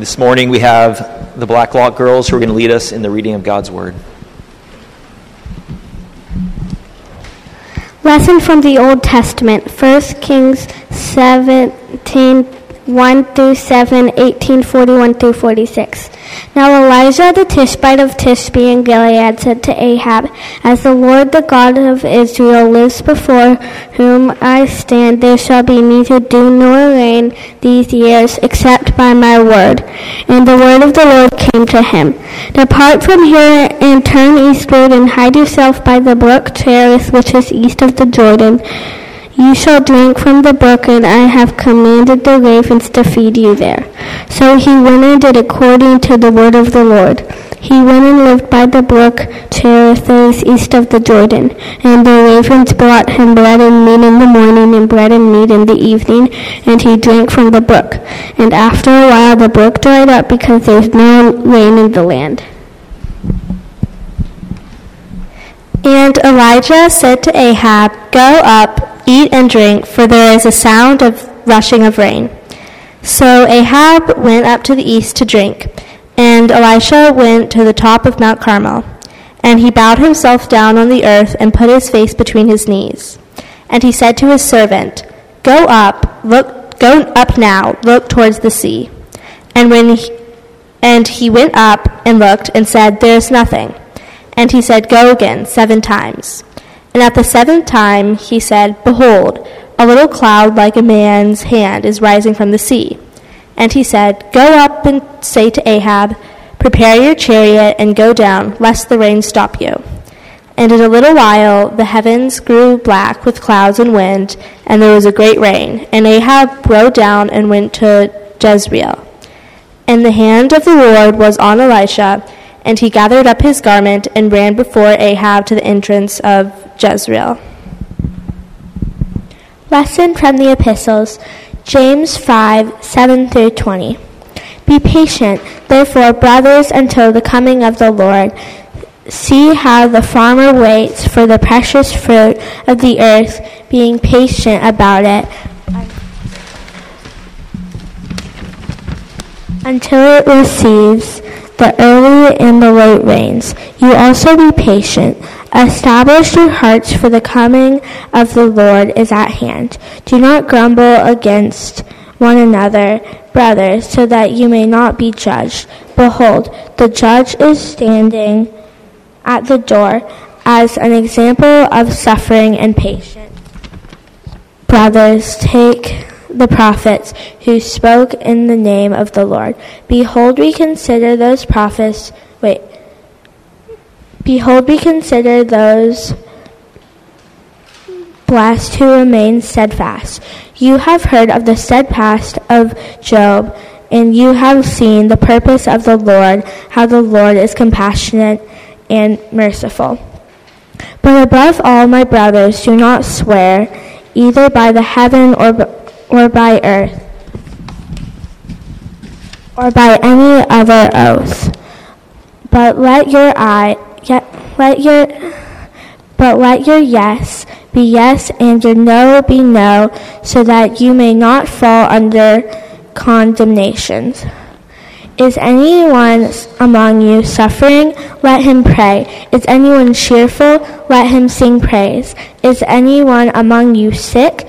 This morning we have the Blacklock girls who are going to lead us in the reading of God's Word. Lesson from the Old Testament, 1 Kings 17, 1 through 7, 18, 41 through 46. Now Elijah the Tishbite of Tishbe in Gilead said to Ahab, As the Lord the God of Israel lives before whom I stand, there shall be neither dew nor rain these years except by my word. And the word of the Lord came to him. Depart from here and turn eastward and hide yourself by the brook Cherith, which is east of the Jordan. You shall drink from the brook, and I have commanded the ravens to feed you there. So he went and did according to the word of the Lord. He went and lived by the brook Cherith east of the Jordan. And the ravens brought him bread and meat in the morning, and bread and meat in the evening, and he drank from the brook. And after a while the brook dried up because there was no rain in the land. And Elijah said to Ahab, Go up, eat and drink, for there is a sound of rushing of rain. So Ahab went up to the east to drink, and Elijah went to the top of Mount Carmel. And he bowed himself down on the earth and put his face between his knees. And he said to his servant, Go up, look, go up now, look towards the sea. And when he, and he went up and looked and said, There is nothing. And he said, Go again seven times. And at the seventh time he said, Behold, a little cloud like a man's hand is rising from the sea. And he said, Go up and say to Ahab, Prepare your chariot and go down, lest the rain stop you. And in a little while the heavens grew black with clouds and wind, and there was a great rain. And Ahab rode down and went to Jezreel. And the hand of the Lord was on Elijah, and he gathered up his garment and ran before Ahab to the entrance of Jezreel. Lesson from the Epistles, James 5 7 through 20. Be patient, therefore, brothers, until the coming of the Lord. See how the farmer waits for the precious fruit of the earth, being patient about it until it receives the early and the late rains. You also be patient. Establish your hearts, for the coming of the Lord is at hand. Do not grumble against one another, brothers, so that you may not be judged. Behold, the judge is standing at the door as an example of suffering and patience. Brothers, take the prophets who spoke in the name of the Lord. Behold, we consider those prophets. Wait. Behold, we consider those blessed who remain steadfast. You have heard of the steadfast of Job, and you have seen the purpose of the Lord, how the Lord is compassionate and merciful. But above all, my brothers, do not swear either by the heaven or or by earth, or by any other oath. But let your eye, yet, let your, but let your yes be yes and your no be no, so that you may not fall under condemnations. Is anyone among you suffering? Let him pray. Is anyone cheerful? Let him sing praise. Is anyone among you sick?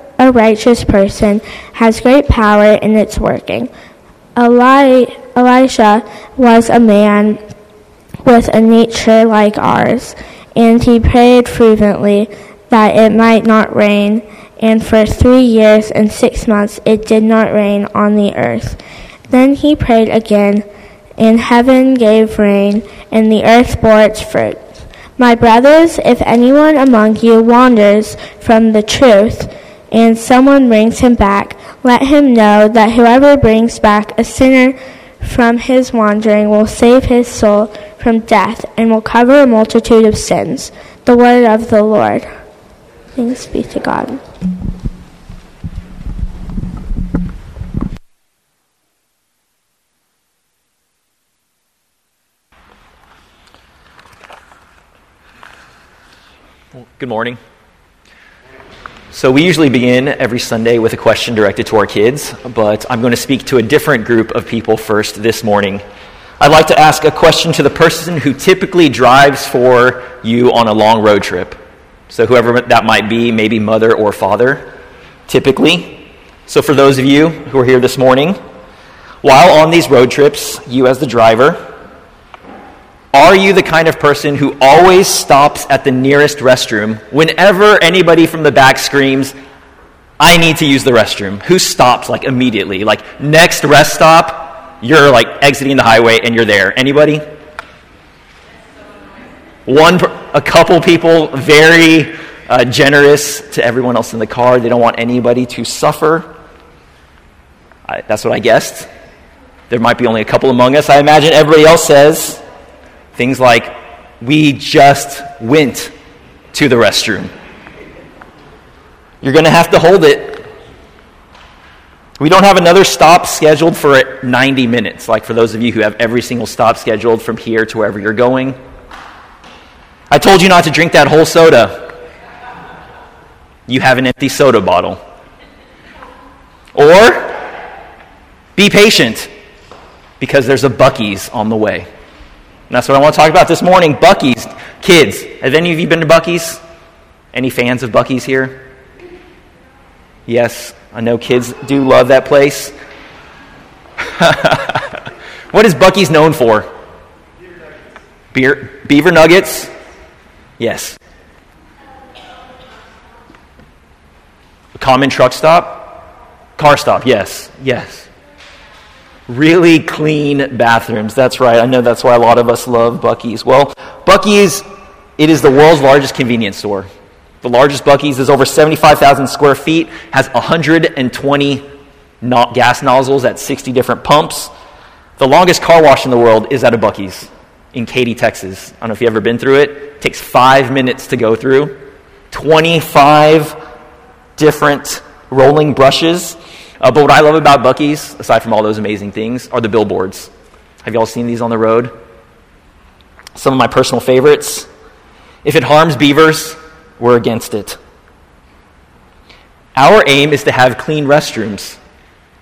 a righteous person has great power in its working. Eli- Elisha was a man with a nature like ours, and he prayed fervently that it might not rain, and for three years and six months it did not rain on the earth. Then he prayed again, and heaven gave rain, and the earth bore its fruit. My brothers, if anyone among you wanders from the truth, and someone brings him back, let him know that whoever brings back a sinner from his wandering, will save his soul from death, and will cover a multitude of sins. The word of the Lord. Thanks be to God. Good morning. So, we usually begin every Sunday with a question directed to our kids, but I'm going to speak to a different group of people first this morning. I'd like to ask a question to the person who typically drives for you on a long road trip. So, whoever that might be, maybe mother or father, typically. So, for those of you who are here this morning, while on these road trips, you as the driver, are you the kind of person who always stops at the nearest restroom whenever anybody from the back screams, I need to use the restroom? Who stops like immediately? Like next rest stop, you're like exiting the highway and you're there. Anybody? One, a couple people, very uh, generous to everyone else in the car. They don't want anybody to suffer. I, that's what I guessed. There might be only a couple among us. I imagine everybody else says, Things like, we just went to the restroom. You're going to have to hold it. We don't have another stop scheduled for 90 minutes, like for those of you who have every single stop scheduled from here to wherever you're going. I told you not to drink that whole soda. You have an empty soda bottle. Or be patient because there's a Buc-ee's on the way. And that's what I want to talk about this morning Buc-ee's. Kids, have any of you been to Buc-ee's? Any fans of Buc-ee's here? Yes, I know kids do love that place. what is Buc-ee's known for? Beer, beaver nuggets? Yes. A common truck stop? Car stop, yes, yes. Really clean bathrooms. That's right. I know that's why a lot of us love Buc-ee's. Well, Buc-ee's, it is the world's largest convenience store. The largest Buc-ee's is over 75,000 square feet, has 120 no- gas nozzles at 60 different pumps. The longest car wash in the world is at a Buc-ee's in Katy, Texas. I don't know if you've ever been through it. It takes five minutes to go through. 25 different rolling brushes. Uh, but what I love about Buc-ee's, aside from all those amazing things, are the billboards. Have you all seen these on the road? Some of my personal favorites. If it harms beavers, we're against it. Our aim is to have clean restrooms.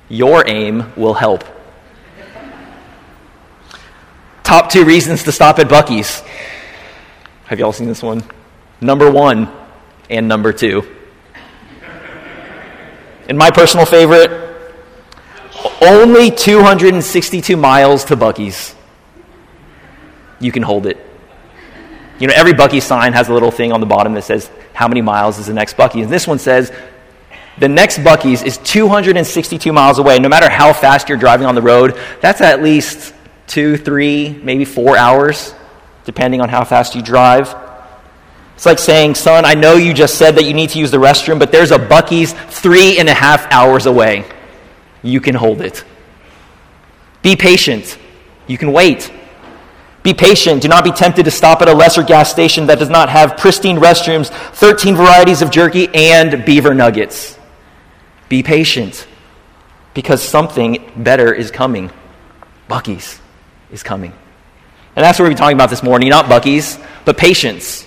Your aim will help. Top two reasons to stop at Buc-ee's. Have y'all seen this one? Number one and number two. And my personal favorite, only 262 miles to Buc-ee's. You can hold it. You know, every Buc-ee's sign has a little thing on the bottom that says, How many miles is the next Buc-ee's? And this one says, The next Buc-ee's is 262 miles away. No matter how fast you're driving on the road, that's at least two, three, maybe four hours, depending on how fast you drive. It's like saying, son, I know you just said that you need to use the restroom, but there's a Buc-ee's three and a half hours away. You can hold it. Be patient. You can wait. Be patient. Do not be tempted to stop at a lesser gas station that does not have pristine restrooms, 13 varieties of jerky, and beaver nuggets. Be patient because something better is coming. Buc-ee's is coming. And that's what we're talking about this morning. Not Buc-ee's, but patience.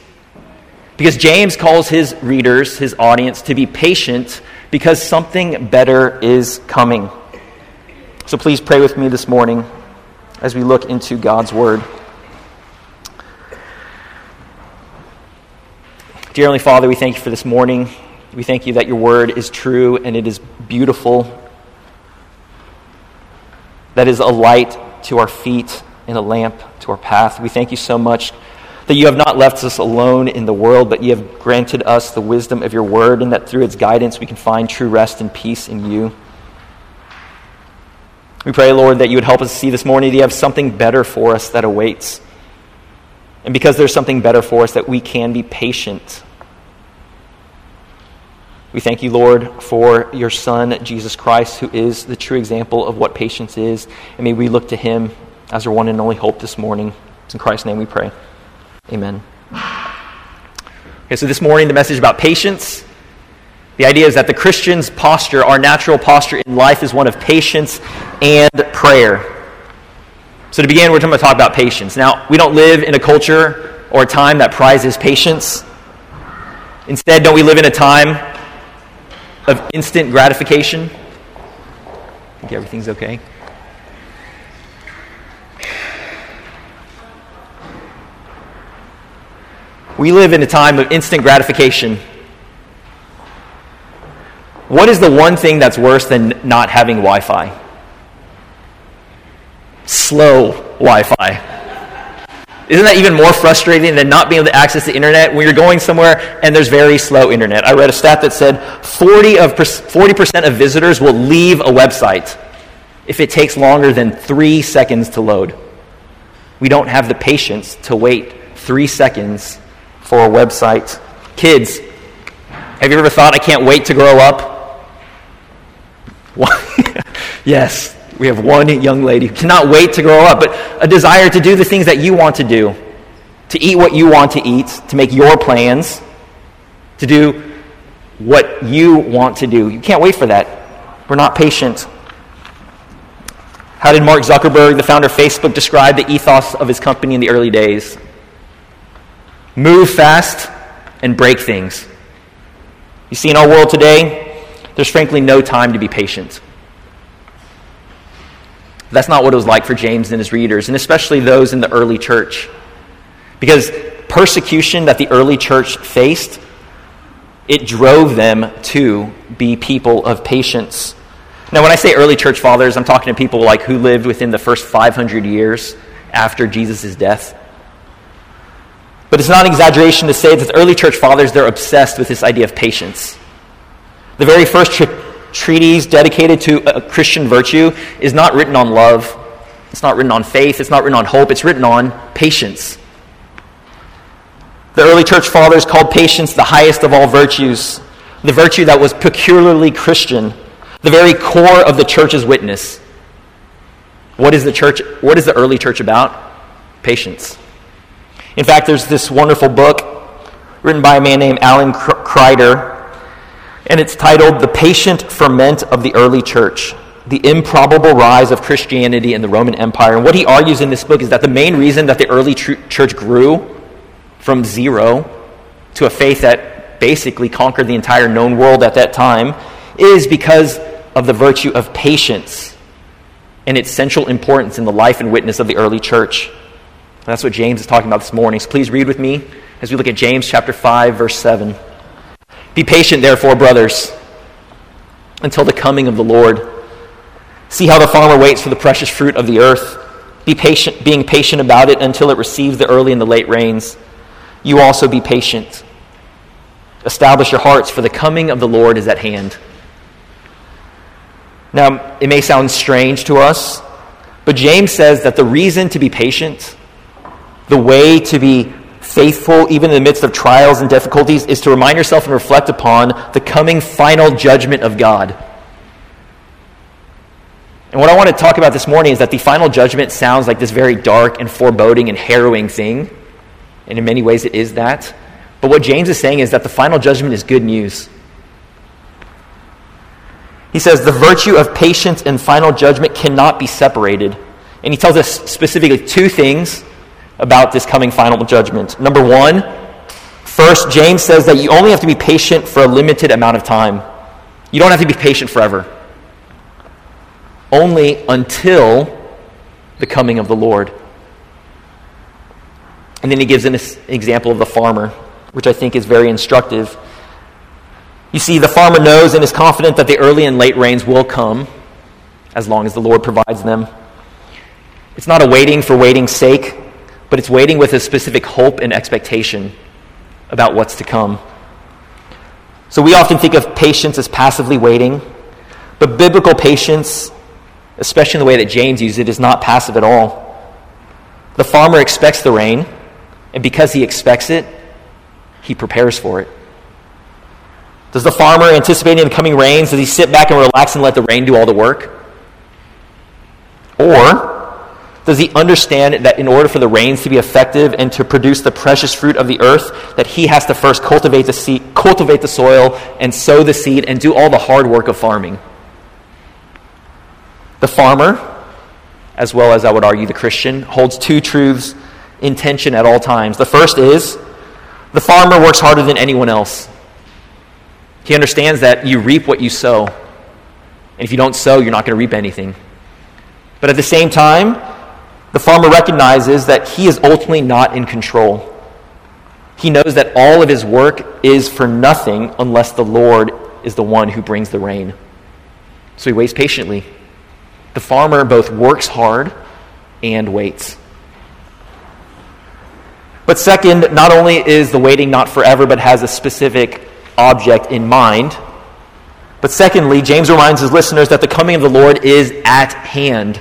Because James calls his readers, his audience, to be patient because something better is coming. So please pray with me this morning as we look into God's Word. Dear Heavenly Father, we thank you for this morning. We thank you that your Word is true and it is beautiful, that is a light to our feet and a lamp to our path. We thank you so much that you have not left us alone in the world, but you have granted us the wisdom of your word, and that through its guidance we can find true rest and peace in you. We pray, Lord, that you would help us see this morning that you have something better for us that awaits. And because there's something better for us, that we can be patient. We thank you, Lord, for your Son, Jesus Christ, who is the true example of what patience is. And may we look to him as our one and only hope this morning. It's in Christ's name we pray. Amen. Okay, so this morning, the message about patience. The idea is that the Christian's posture, our natural posture in life, is one of patience and prayer. So, to begin, we're going to talk about patience. Now, we don't live in a culture or a time that prizes patience. Instead, don't we live in a time of instant gratification. I think everything's okay. We live in a time of instant gratification. What is the one thing that's worse than not having Wi Fi? Slow Wi Fi. Isn't that even more frustrating than not being able to access the internet when you're going somewhere and there's very slow internet? I read a stat that said 40 of 40% of visitors will leave a website if it takes longer than three seconds to load. We don't have the patience to wait three seconds for website. Kids, have you ever thought, I can't wait to grow up? yes, we have one young lady who cannot wait to grow up, but a desire to do the things that you want to do, to eat what you want to eat, to make your plans, to do what you want to do. You can't wait for that. We're not patient. How did Mark Zuckerberg, the founder of Facebook, describe the ethos of his company in the early days? Move fast and break things. You see, in our world today, there's frankly no time to be patient. That's not what it was like for James and his readers, and especially those in the early church. Because persecution that the early church faced, it drove them to be people of patience. Now, when I say early church fathers, I'm talking to people like who lived within the first 500 years after Jesus' death. But it's not an exaggeration to say that the early church fathers, they're obsessed with this idea of patience. The very first treatise dedicated to a Christian virtue is not written on love, it's not written on faith, it's not written on hope, it's written on patience. The early church fathers called patience the highest of all virtues, the virtue that was peculiarly Christian, the very core of the church's witness. What is the church what is the early church about? Patience. In fact, there's this wonderful book written by a man named Alan Kreider and it's titled The Patient Ferment of the Early Church The Improbable Rise of Christianity in the Roman Empire. And what he argues in this book is that the main reason that the early tr- church grew from zero to a faith that basically conquered the entire known world at that time is because of the virtue of patience and its central importance in the life and witness of the early church. That's what James is talking about this morning. So please read with me as we look at James chapter 5 verse 7. Be patient, therefore, brothers, until the coming of the Lord. See how the farmer waits for the precious fruit of the earth, be patient, being patient about it until it receives the early and the late rains. You also be patient. Establish your hearts, for the coming of the Lord is at hand. Now, it may sound strange to us, but James says that the reason to be patient, the way to be faithful even in the midst of trials and difficulties is to remind yourself and reflect upon the coming final judgment of God. And what I want to talk about this morning is that the final judgment sounds like this very dark and foreboding and harrowing thing. And in many ways, it is that. But what James is saying is that the final judgment is good news. He says the virtue of patience and final judgment cannot be separated. And he tells us specifically two things about this coming final judgment. Number one, first, James says that you only have to be patient for a limited amount of time. You don't have to be patient forever. Only until the coming of the Lord. And then he gives an example of the farmer, which I think is very instructive. You see, the farmer knows and is confident that the early and late rains will come as long as the Lord provides them. It's not a waiting for waiting's sake but it's waiting with a specific hope and expectation about what's to come. So we often think of patience as passively waiting, but biblical patience, especially in the way that James uses it, is not passive at all. The farmer expects the rain, and because he expects it, he prepares for it. Does the farmer, anticipating the coming rains, does he sit back and relax and let the rain do all the work? Or does he understand that in order for the rains to be effective and to produce the precious fruit of the earth, that he has to first cultivate the seed, cultivate the soil and sow the seed and do all the hard work of farming? The farmer, as well as I would argue the Christian, holds two truths in tension at all times. The first is the farmer works harder than anyone else. He understands that you reap what you sow. And if you don't sow, you're not going to reap anything. But at the same time, the farmer recognizes that he is ultimately not in control. He knows that all of his work is for nothing unless the Lord is the one who brings the rain. So he waits patiently. The farmer both works hard and waits. But second, not only is the waiting not forever, but has a specific object in mind. But secondly, James reminds his listeners that the coming of the Lord is at hand,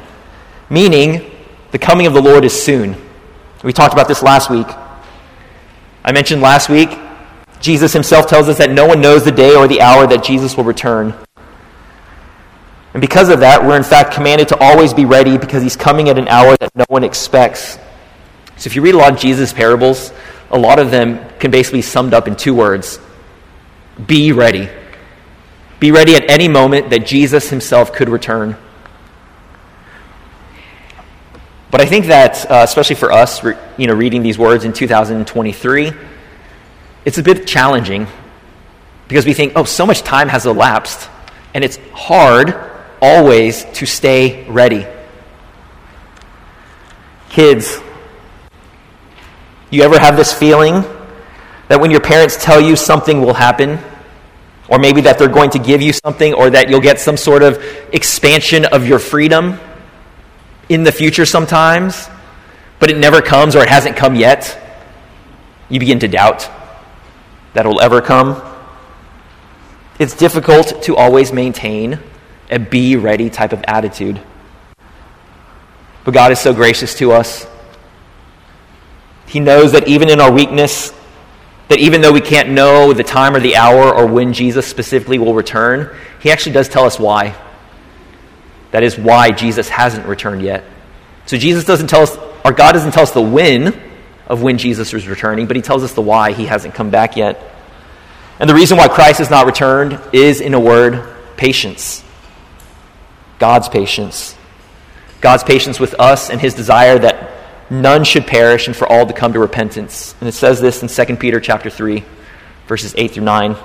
meaning the coming of the Lord is soon. We talked about this last week. I mentioned last week, Jesus himself tells us that no one knows the day or the hour that Jesus will return. And because of that, we're in fact commanded to always be ready because he's coming at an hour that no one expects. So if you read a lot of Jesus' parables, a lot of them can basically be summed up in two words be ready. Be ready at any moment that Jesus himself could return. But I think that, uh, especially for us, you know, reading these words in 2023, it's a bit challenging because we think, oh, so much time has elapsed, and it's hard always to stay ready. Kids, you ever have this feeling that when your parents tell you something will happen, or maybe that they're going to give you something, or that you'll get some sort of expansion of your freedom in the future sometimes, but it never comes or it hasn't come yet, you begin to doubt that it will ever come. It's difficult to always maintain a be ready type of attitude. But God is so gracious to us. He knows that even in our weakness, that even though we can't know the time or the hour or when Jesus specifically will return, he actually does tell us why. That is why Jesus hasn't returned yet. So Jesus doesn't tell us, our God doesn't tell us the when of when Jesus is returning, but he tells us the why he hasn't come back yet. And the reason why Christ has not returned is, in a word, patience. God's patience. God's patience with us and his desire that none should perish and for all to come to repentance. And it says this in 2 Peter chapter 3, verses 8 through 9.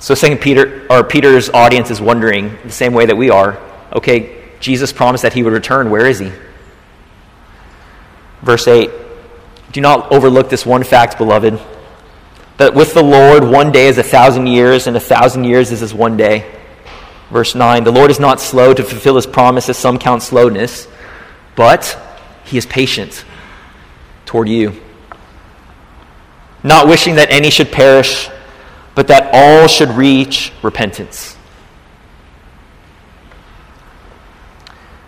So 2 Peter or Peter's audience is wondering the same way that we are. Okay, Jesus promised that he would return. Where is he? Verse 8. Do not overlook this one fact, beloved, that with the Lord one day is a thousand years, and a thousand years is as one day. Verse 9 The Lord is not slow to fulfill his promise, as some count slowness, but he is patient toward you, not wishing that any should perish, but that all should reach repentance.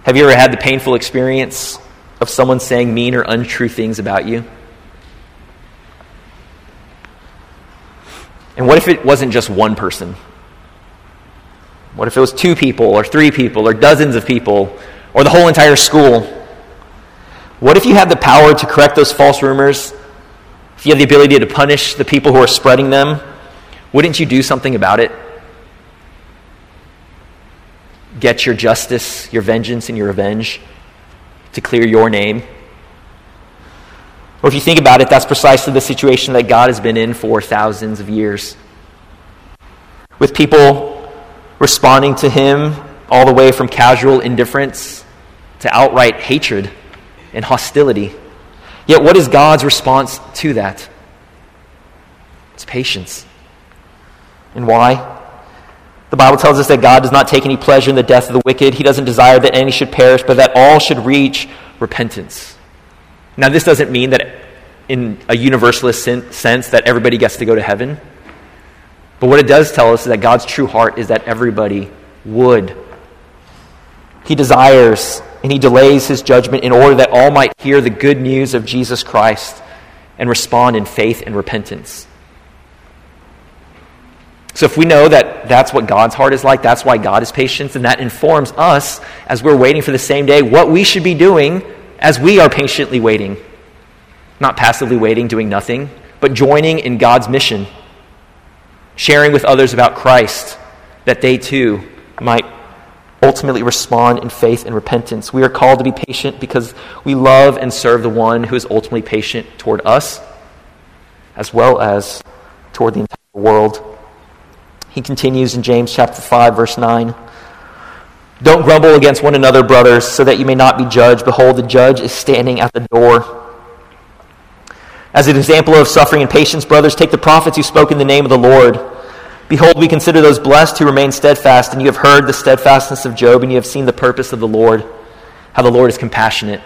Have you ever had the painful experience of someone saying mean or untrue things about you? And what if it wasn't just one person? What if it was two people, or three people, or dozens of people, or the whole entire school? What if you had the power to correct those false rumors? If you had the ability to punish the people who are spreading them, wouldn't you do something about it? Get your justice, your vengeance, and your revenge to clear your name? Or if you think about it, that's precisely the situation that God has been in for thousands of years. With people responding to him all the way from casual indifference to outright hatred and hostility. Yet, what is God's response to that? It's patience. And why? The Bible tells us that God does not take any pleasure in the death of the wicked. He doesn't desire that any should perish, but that all should reach repentance. Now, this doesn't mean that in a universalist sense that everybody gets to go to heaven. But what it does tell us is that God's true heart is that everybody would. He desires and he delays his judgment in order that all might hear the good news of Jesus Christ and respond in faith and repentance. So if we know that that's what God's heart is like, that's why God is patient, and that informs us as we're waiting for the same day what we should be doing as we are patiently waiting. Not passively waiting, doing nothing, but joining in God's mission, sharing with others about Christ, that they too might ultimately respond in faith and repentance. We are called to be patient because we love and serve the one who is ultimately patient toward us, as well as toward the entire world. He continues in James chapter 5 verse 9. Don't grumble against one another, brothers, so that you may not be judged. Behold, the judge is standing at the door. As an example of suffering and patience, brothers, take the prophets who spoke in the name of the Lord. Behold, we consider those blessed who remain steadfast, and you have heard the steadfastness of Job, and you have seen the purpose of the Lord, how the Lord is compassionate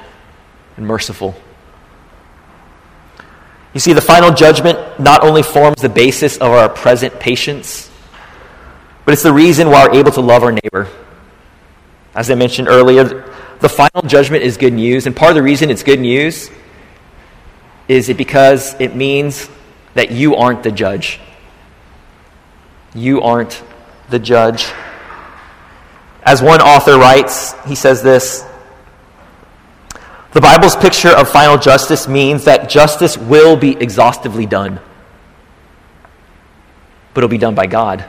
and merciful. You see, the final judgment not only forms the basis of our present patience, but it's the reason why we're able to love our neighbor. As I mentioned earlier, the final judgment is good news, and part of the reason it's good news is it because it means that you aren't the judge. You aren't the judge. As one author writes, he says this The Bible's picture of final justice means that justice will be exhaustively done, but it'll be done by God.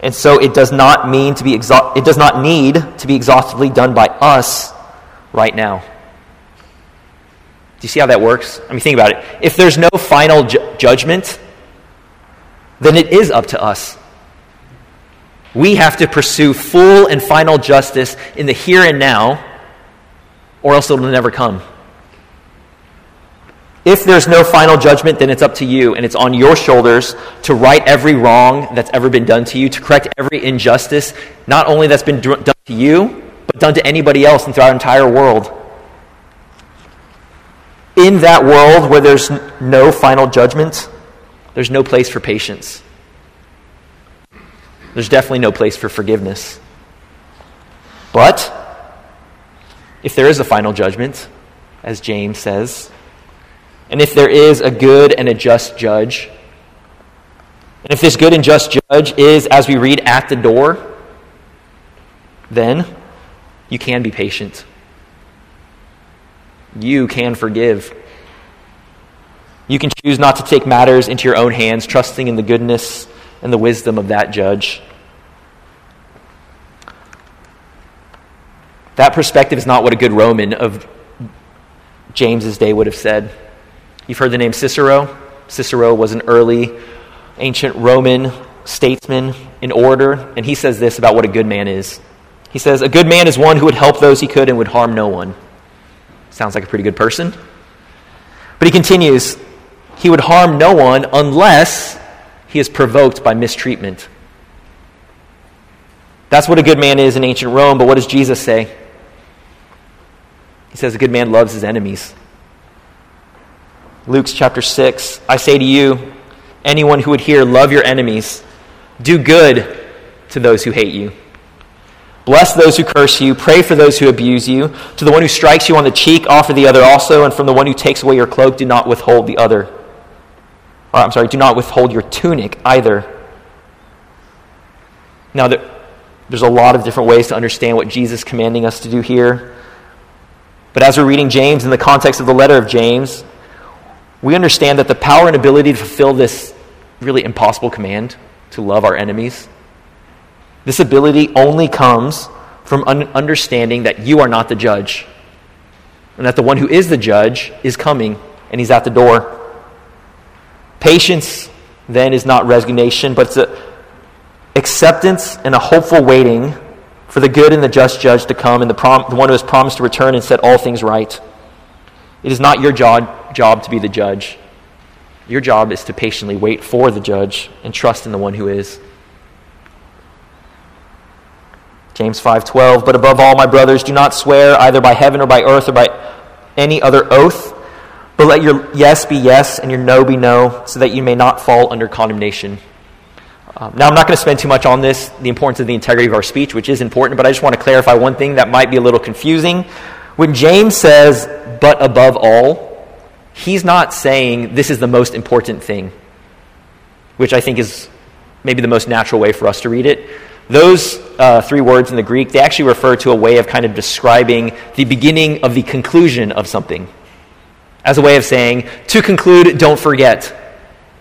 And so it does not mean to be it does not need to be exhaustively done by us right now. Do you see how that works? I mean, think about it. If there's no final ju- judgment, then it is up to us. We have to pursue full and final justice in the here and now, or else it'll never come. If there's no final judgment, then it's up to you, and it's on your shoulders to right every wrong that's ever been done to you, to correct every injustice, not only that's been done to you, but done to anybody else in throughout our entire world. In that world where there's no final judgment, there's no place for patience. There's definitely no place for forgiveness. But if there is a final judgment, as James says, and if there is a good and a just judge, and if this good and just judge is, as we read, at the door, then you can be patient. You can forgive. You can choose not to take matters into your own hands, trusting in the goodness and the wisdom of that judge. That perspective is not what a good Roman of James's day would have said. You've heard the name Cicero. Cicero was an early ancient Roman statesman in order, and he says this about what a good man is. He says, A good man is one who would help those he could and would harm no one. Sounds like a pretty good person. But he continues, He would harm no one unless he is provoked by mistreatment. That's what a good man is in ancient Rome, but what does Jesus say? He says, A good man loves his enemies. Luke's chapter 6 I say to you, anyone who would hear, love your enemies, do good to those who hate you. Bless those who curse you, pray for those who abuse you. To the one who strikes you on the cheek, offer the other also, and from the one who takes away your cloak, do not withhold the other. Or, I'm sorry, do not withhold your tunic either. Now, there, there's a lot of different ways to understand what Jesus is commanding us to do here. But as we're reading James in the context of the letter of James, we understand that the power and ability to fulfill this really impossible command to love our enemies, this ability only comes from un- understanding that you are not the judge, and that the one who is the judge is coming and he's at the door. Patience, then, is not resignation, but it's a acceptance and a hopeful waiting for the good and the just judge to come and the, prom- the one who has promised to return and set all things right. It is not your job, job to be the judge. Your job is to patiently wait for the judge and trust in the one who is. James 5:12 But above all my brothers do not swear either by heaven or by earth or by any other oath but let your yes be yes and your no be no so that you may not fall under condemnation. Um, now I'm not going to spend too much on this the importance of the integrity of our speech which is important but I just want to clarify one thing that might be a little confusing. When James says but above all he's not saying this is the most important thing which I think is maybe the most natural way for us to read it. Those uh, three words in the Greek, they actually refer to a way of kind of describing the beginning of the conclusion of something. As a way of saying, to conclude, don't forget.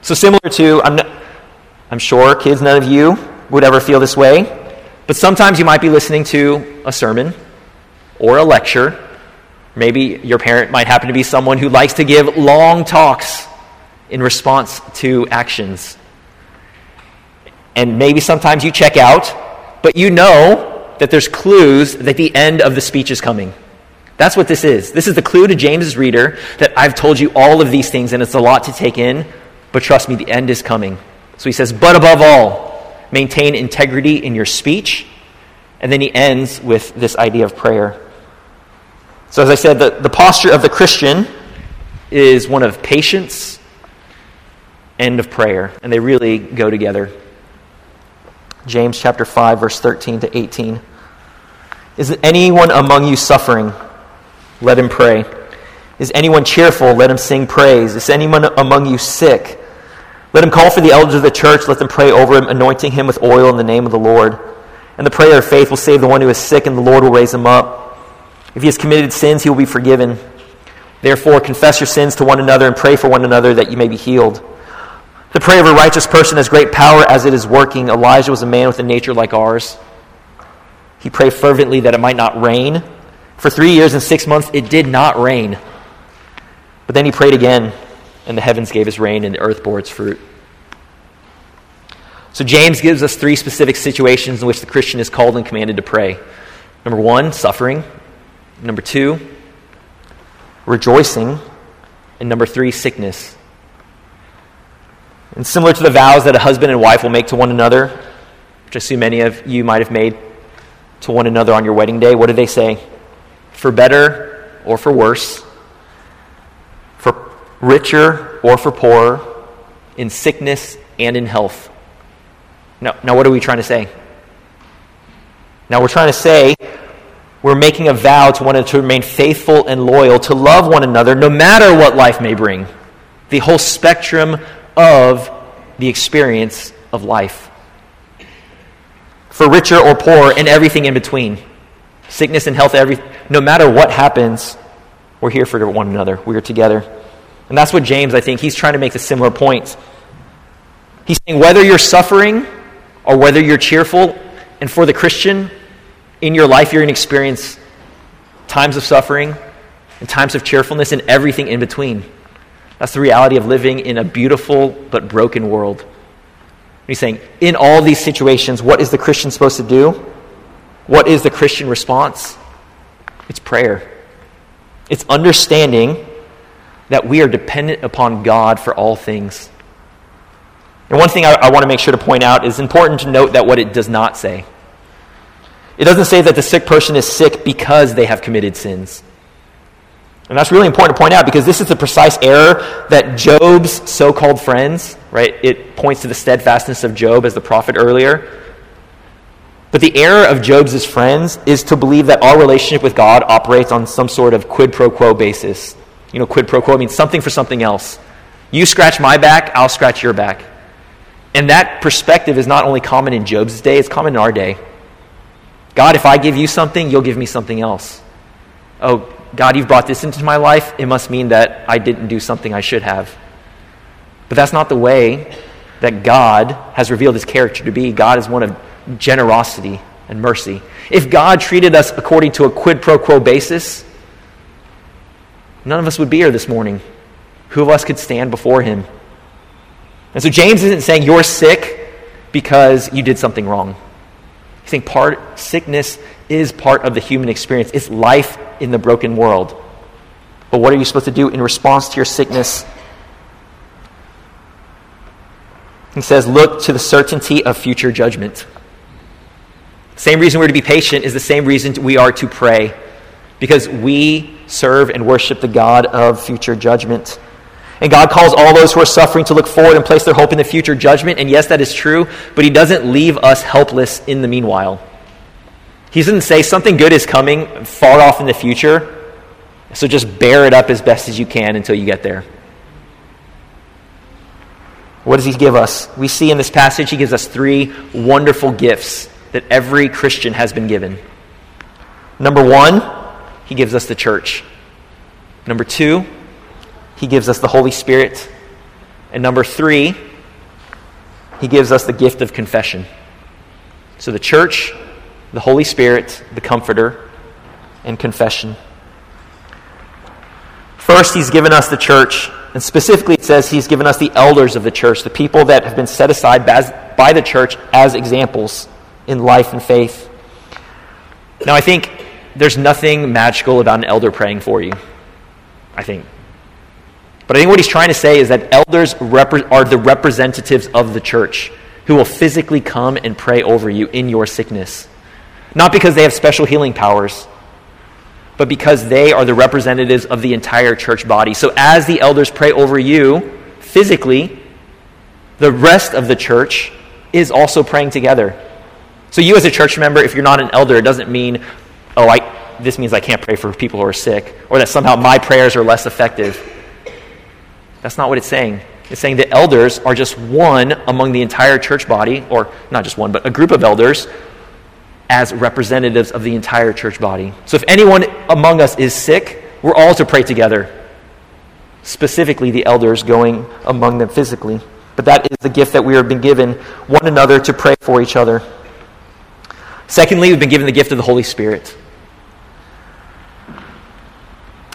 So, similar to, I'm, not, I'm sure, kids, none of you would ever feel this way, but sometimes you might be listening to a sermon or a lecture. Maybe your parent might happen to be someone who likes to give long talks in response to actions. And maybe sometimes you check out, but you know that there's clues that the end of the speech is coming. That's what this is. This is the clue to James's reader that I've told you all of these things and it's a lot to take in, but trust me, the end is coming. So he says, but above all, maintain integrity in your speech. And then he ends with this idea of prayer. So, as I said, the, the posture of the Christian is one of patience and of prayer, and they really go together. James chapter 5, verse 13 to 18. Is anyone among you suffering? Let him pray. Is anyone cheerful? Let him sing praise. Is anyone among you sick? Let him call for the elders of the church. Let them pray over him, anointing him with oil in the name of the Lord. And the prayer of faith will save the one who is sick, and the Lord will raise him up. If he has committed sins, he will be forgiven. Therefore, confess your sins to one another and pray for one another that you may be healed. The prayer of a righteous person has great power as it is working. Elijah was a man with a nature like ours. He prayed fervently that it might not rain. For three years and six months, it did not rain. But then he prayed again, and the heavens gave his rain, and the earth bore its fruit. So James gives us three specific situations in which the Christian is called and commanded to pray. Number one, suffering. Number two, rejoicing. And number three, sickness. And similar to the vows that a husband and wife will make to one another, which I assume many of you might have made to one another on your wedding day, what do they say? For better or for worse, for richer or for poorer, in sickness and in health. Now, now what are we trying to say? Now, we're trying to say we're making a vow to one another to remain faithful and loyal, to love one another no matter what life may bring. The whole spectrum of the experience of life. For richer or poor, and everything in between. Sickness and health, every, no matter what happens, we're here for one another. We are together. And that's what James, I think, he's trying to make a similar point. He's saying whether you're suffering or whether you're cheerful, and for the Christian, in your life, you're going to experience times of suffering and times of cheerfulness and everything in between. That's the reality of living in a beautiful but broken world. He's saying, in all these situations, what is the Christian supposed to do? What is the Christian response? It's prayer. It's understanding that we are dependent upon God for all things. And one thing I, I want to make sure to point out is important to note that what it does not say. It doesn't say that the sick person is sick because they have committed sins. And that's really important to point out because this is the precise error that Job's so called friends, right? It points to the steadfastness of Job as the prophet earlier. But the error of Job's friends is to believe that our relationship with God operates on some sort of quid pro quo basis. You know, quid pro quo means something for something else. You scratch my back, I'll scratch your back. And that perspective is not only common in Job's day, it's common in our day. God, if I give you something, you'll give me something else. Oh, God, you've brought this into my life. It must mean that I didn't do something I should have. But that's not the way that God has revealed his character to be. God is one of generosity and mercy. If God treated us according to a quid pro quo basis, none of us would be here this morning. Who of us could stand before him? And so James isn't saying you're sick because you did something wrong. You think part sickness is part of the human experience. It's life in the broken world. But what are you supposed to do in response to your sickness? He says, look to the certainty of future judgment. Same reason we're to be patient is the same reason we are to pray, because we serve and worship the God of future judgment. And God calls all those who are suffering to look forward and place their hope in the future judgment. And yes, that is true, but He doesn't leave us helpless in the meanwhile. He doesn't say something good is coming far off in the future, so just bear it up as best as you can until you get there. What does he give us? We see in this passage he gives us three wonderful gifts that every Christian has been given. Number one, he gives us the church. Number two, he gives us the Holy Spirit. And number three, he gives us the gift of confession. So the church, the Holy Spirit, the Comforter, and confession. First, he's given us the church. And specifically, it says he's given us the elders of the church, the people that have been set aside by the church as examples in life and faith. Now, I think there's nothing magical about an elder praying for you. I think. But I think what he's trying to say is that elders repre- are the representatives of the church who will physically come and pray over you in your sickness. Not because they have special healing powers, but because they are the representatives of the entire church body. So as the elders pray over you physically, the rest of the church is also praying together. So you as a church member, if you're not an elder, it doesn't mean, oh, I, this means I can't pray for people who are sick, or that somehow my prayers are less effective. That's not what it's saying. It's saying the elders are just one among the entire church body, or not just one, but a group of elders as representatives of the entire church body. So if anyone among us is sick, we're all to pray together. Specifically, the elders going among them physically. But that is the gift that we have been given one another to pray for each other. Secondly, we've been given the gift of the Holy Spirit.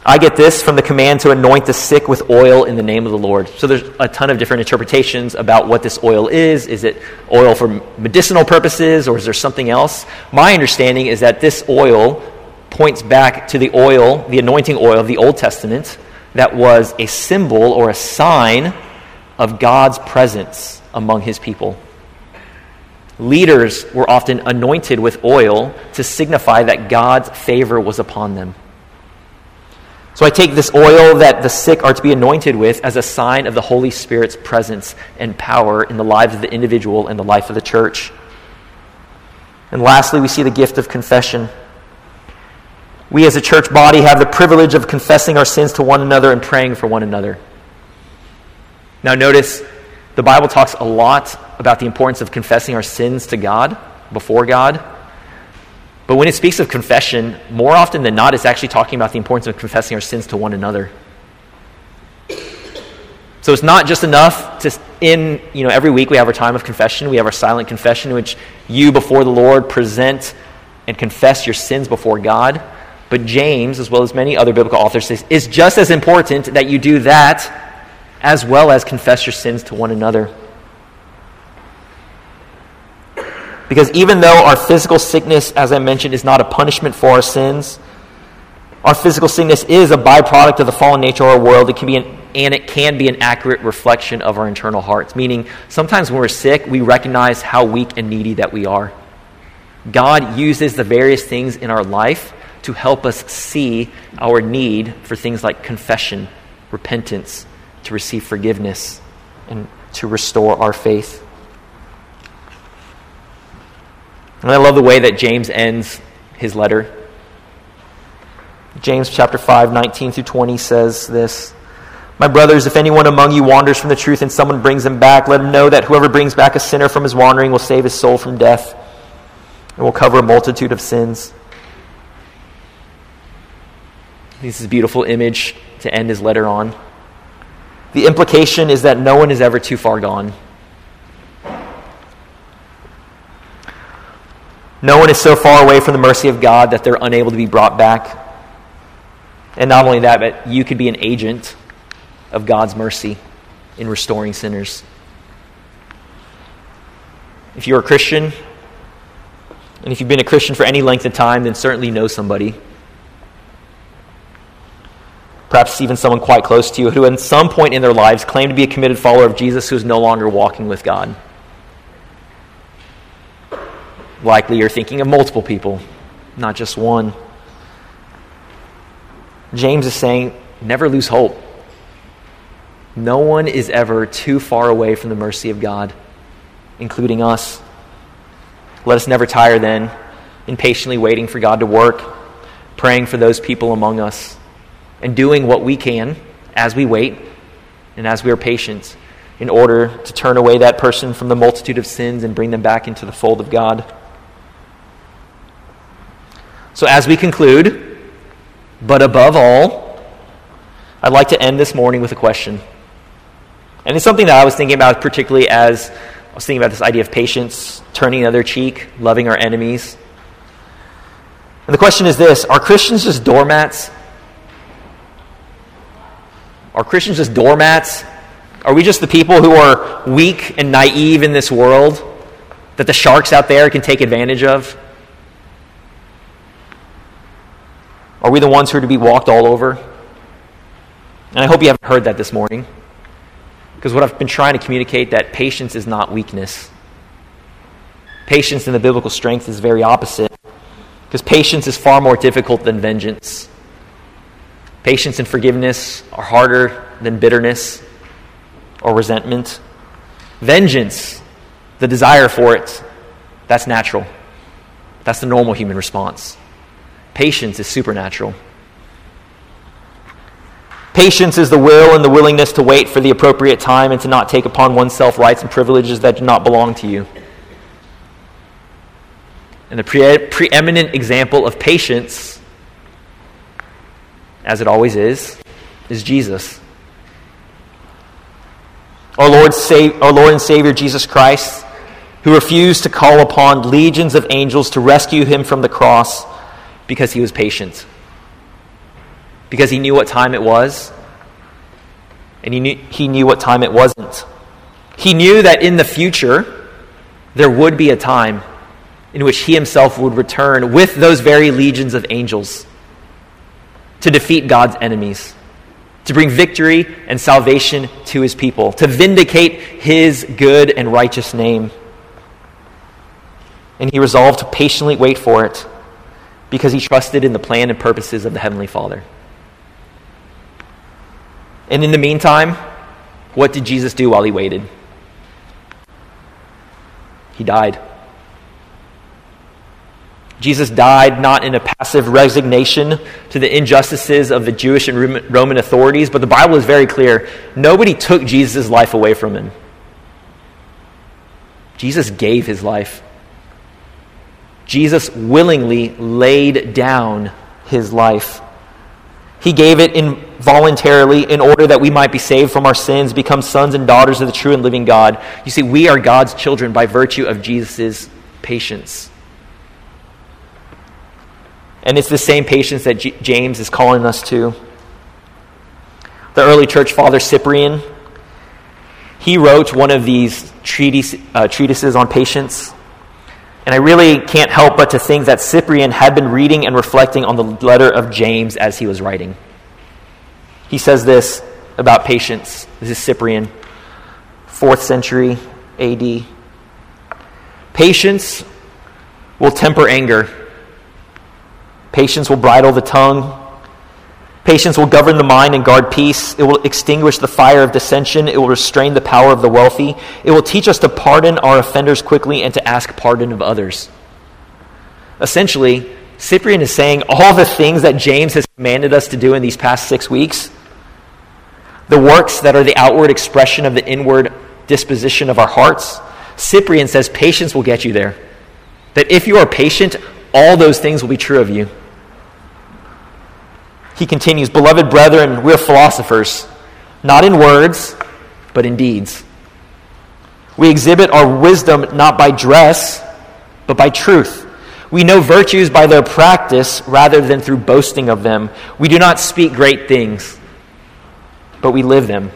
I get this from the command to anoint the sick with oil in the name of the Lord. So there's a ton of different interpretations about what this oil is. Is it oil for medicinal purposes or is there something else? My understanding is that this oil points back to the oil, the anointing oil of the Old Testament, that was a symbol or a sign of God's presence among his people. Leaders were often anointed with oil to signify that God's favor was upon them. So I take this oil that the sick are to be anointed with as a sign of the Holy Spirit's presence and power in the lives of the individual and the life of the church. And lastly, we see the gift of confession. We as a church body have the privilege of confessing our sins to one another and praying for one another. Now, notice the Bible talks a lot about the importance of confessing our sins to God, before God. But when it speaks of confession, more often than not, it's actually talking about the importance of confessing our sins to one another. So it's not just enough to, in, you know, every week we have our time of confession. We have our silent confession which you, before the Lord, present and confess your sins before God. But James, as well as many other biblical authors, says it's just as important that you do that as well as confess your sins to one another. Because even though our physical sickness, as I mentioned, is not a punishment for our sins, our physical sickness is a byproduct of the fallen nature of our world. It can be an, and it can be an accurate reflection of our internal hearts. Meaning, sometimes when we're sick, we recognize how weak and needy that we are. God uses the various things in our life to help us see our need for things like confession, repentance, to receive forgiveness, and to restore our faith. And I love the way that James ends his letter. James chapter 5, 19 through 20 says this My brothers, if anyone among you wanders from the truth and someone brings him back, let him know that whoever brings back a sinner from his wandering will save his soul from death and will cover a multitude of sins. This is a beautiful image to end his letter on. The implication is that no one is ever too far gone. No one is so far away from the mercy of God that they're unable to be brought back. And not only that, but you could be an agent of God's mercy in restoring sinners. If you're a Christian, and if you've been a Christian for any length of time, then certainly know somebody. Perhaps even someone quite close to you who, at some point in their lives, claimed to be a committed follower of Jesus who is no longer walking with God. Likely you're thinking of multiple people, not just one. James is saying, never lose hope. No one is ever too far away from the mercy of God, including us. Let us never tire then in patiently waiting for God to work, praying for those people among us, and doing what we can as we wait and as we are patient in order to turn away that person from the multitude of sins and bring them back into the fold of God. So, as we conclude, but above all, I'd like to end this morning with a question. And it's something that I was thinking about, particularly as I was thinking about this idea of patience, turning the other cheek, loving our enemies. And the question is this Are Christians just doormats? Are Christians just doormats are we just the people who are weak and naive in this world that the sharks out there can take advantage of? Are we the ones who are to be walked all over? And I hope you haven't heard that this morning. Because what I've been trying to communicate that patience is not weakness. Patience in the biblical strength is very opposite. Because patience is far more difficult than vengeance. Patience and forgiveness are harder than bitterness or resentment. Vengeance, the desire for it, that's natural. That's the normal human response. Patience is supernatural. Patience is the will and the willingness to wait for the appropriate time and to not take upon oneself rights and privileges that do not belong to you. And the pre- preeminent example of patience, as it always is, is Jesus. Our Lord, our Lord and Savior Jesus Christ, who refused to call upon legions of angels to rescue him from the cross because he was patient. Because he knew what time it was, and he knew, he knew what time it wasn't. He knew that in the future, there would be a time in which he himself would return with those very legions of angels to defeat God's enemies to bring victory and salvation to his people, to vindicate his good and righteous name. And he resolved to patiently wait for it because he trusted in the plan and purposes of the Heavenly Father. And in the meantime, what did Jesus do while he waited? He died. Jesus died not in a passive resignation to the injustices of the Jewish and Roman authorities, but the Bible is very clear. Nobody took Jesus' life away from him. Jesus gave his life. Jesus willingly laid down his life. He gave it involuntarily in order that we might be saved from our sins, become sons and daughters of the true and living God. You see, we are God's children by virtue of Jesus' patience. And it's the same patience that James is calling us to. The early church father Cyprian, he wrote one of these treatise, uh, treatises on patience. And I really can't help but to think that Cyprian had been reading and reflecting on the letter of James as he was writing. He says this about patience. This is Cyprian, 4th century AD. Patience will temper anger Patience will bridle the tongue. Patience will govern the mind and guard peace. It will extinguish the fire of dissension. It will restrain the power of the wealthy. It will teach us to pardon our offenders quickly and to ask pardon of others. Essentially, Cyprian is saying all the things that James has commanded us to do in these past six weeks, the works that are the outward expression of the inward disposition of our hearts, Cyprian says patience will get you there. That if you are patient, all those things will be true of you. He continues, Beloved brethren, we're philosophers, not in words, but in deeds. We exhibit our wisdom not by dress, but by truth. We know virtues by their practice rather than through boasting of them. We do not speak great things, but we live them.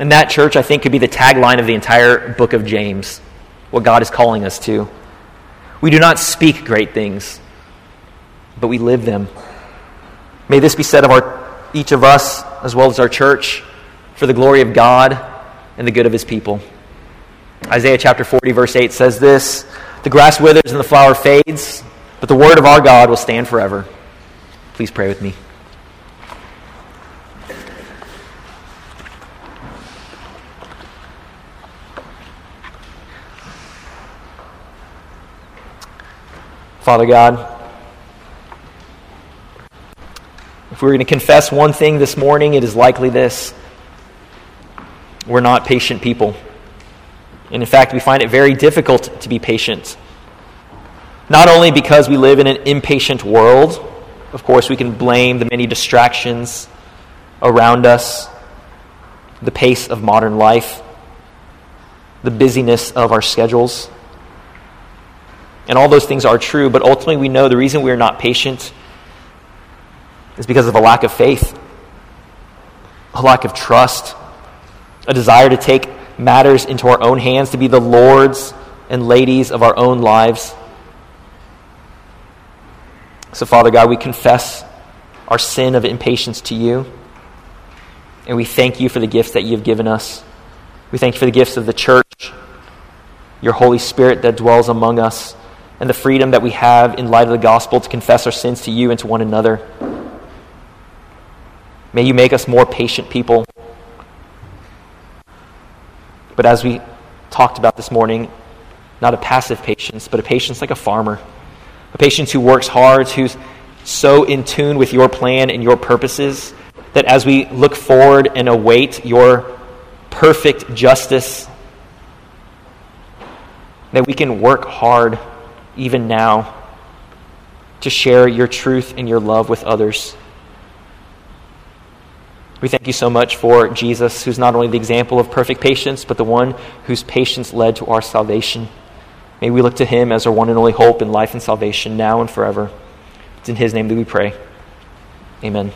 And that, church, I think, could be the tagline of the entire book of James, what God is calling us to. We do not speak great things, but we live them. May this be said of our, each of us, as well as our church, for the glory of God and the good of his people. Isaiah chapter 40, verse 8 says this The grass withers and the flower fades, but the word of our God will stand forever. Please pray with me. Father God, if we we're going to confess one thing this morning, it is likely this we're not patient people. And in fact, we find it very difficult to be patient. Not only because we live in an impatient world, of course, we can blame the many distractions around us, the pace of modern life, the busyness of our schedules. And all those things are true, but ultimately we know the reason we are not patient is because of a lack of faith, a lack of trust, a desire to take matters into our own hands, to be the lords and ladies of our own lives. So, Father God, we confess our sin of impatience to you. And we thank you for the gifts that you've given us. We thank you for the gifts of the church, your Holy Spirit that dwells among us, and the freedom that we have in light of the gospel to confess our sins to you and to one another. May you make us more patient people. But as we talked about this morning, not a passive patience, but a patience like a farmer, a patience who works hard, who's so in tune with your plan and your purposes that as we look forward and await your perfect justice, that we can work hard even now to share your truth and your love with others. We thank you so much for Jesus, who's not only the example of perfect patience, but the one whose patience led to our salvation. May we look to him as our one and only hope in life and salvation now and forever. It's in his name that we pray. Amen.